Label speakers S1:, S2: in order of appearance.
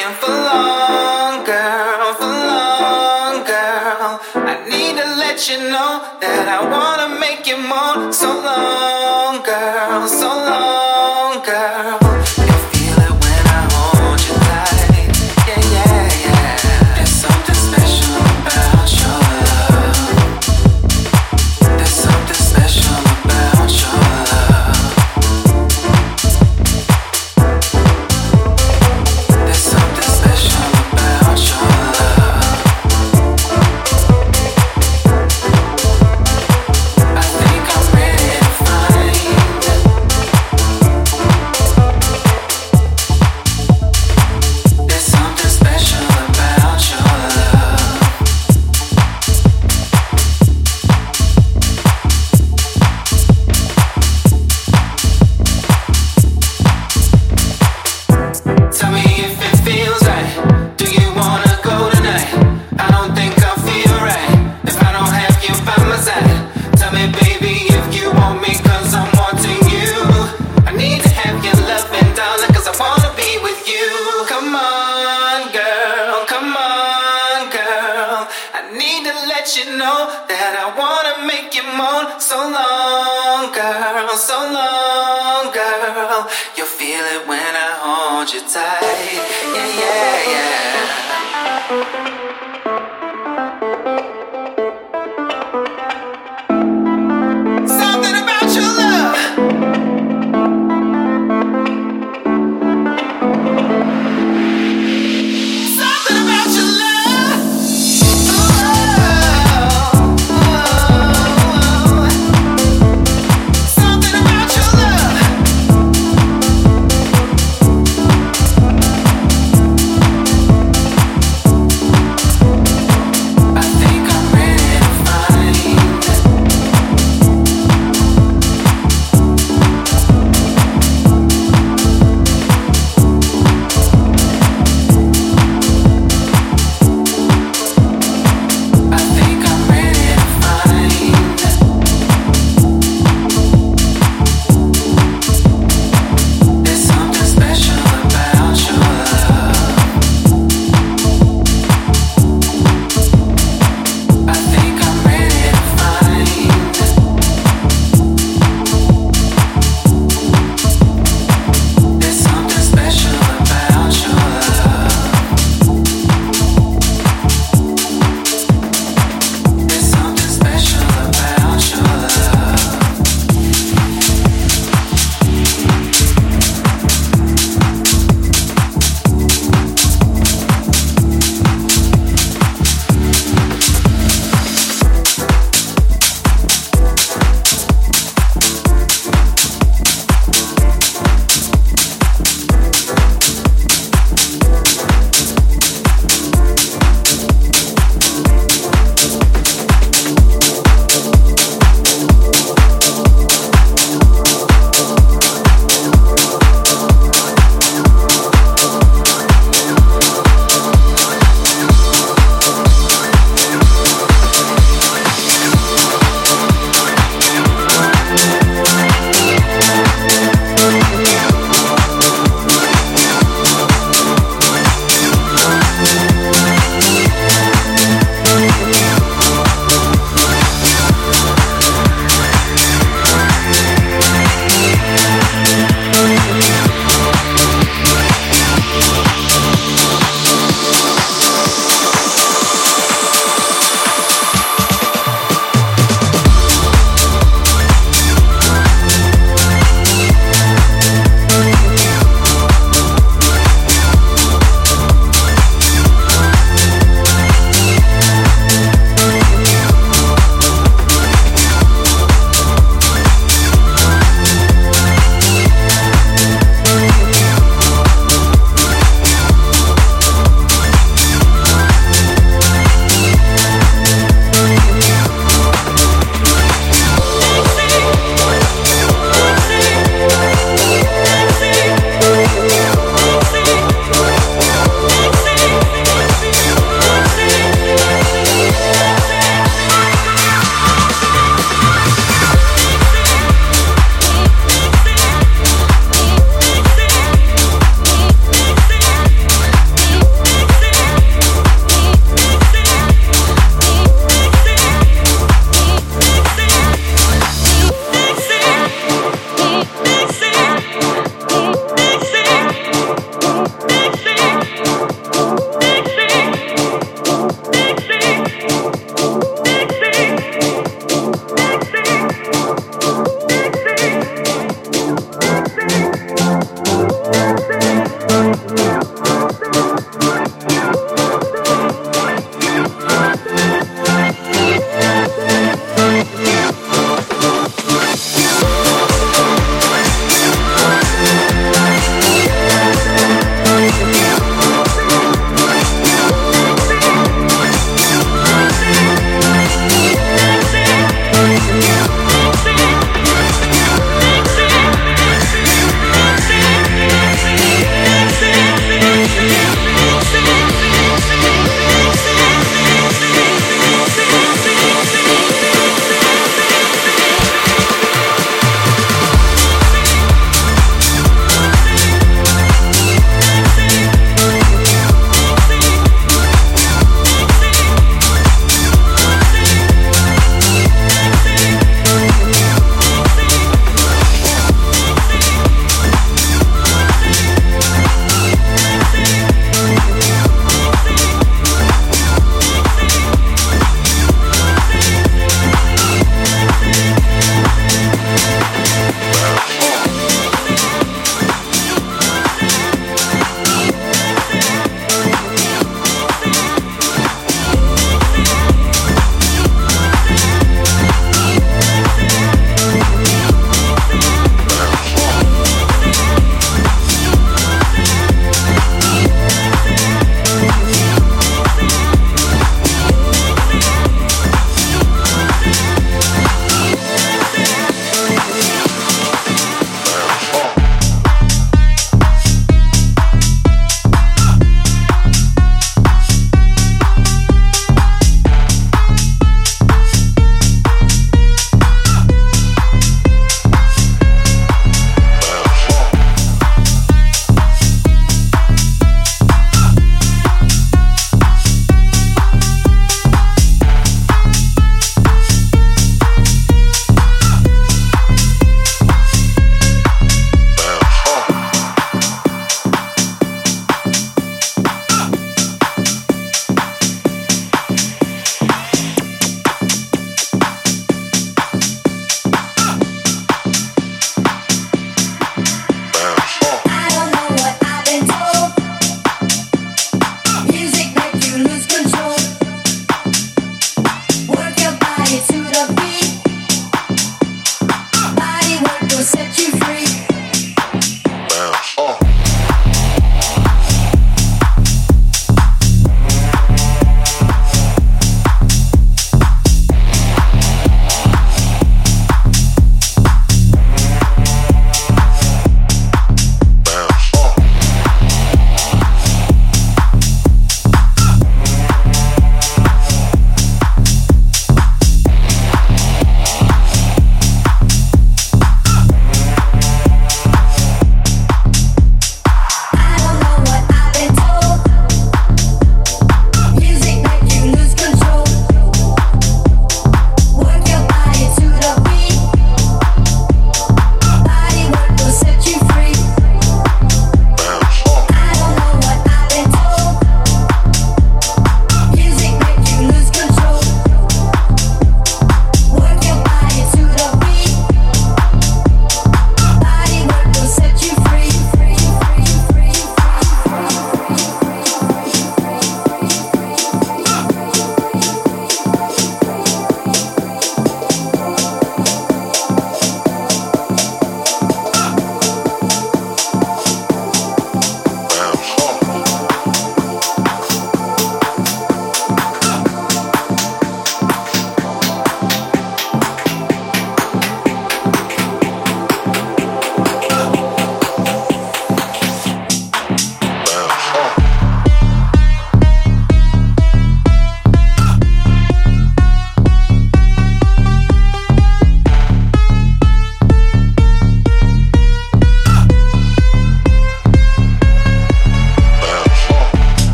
S1: looking for long,
S2: girl, for long, girl. I need to let you know that I wanna make you more so long.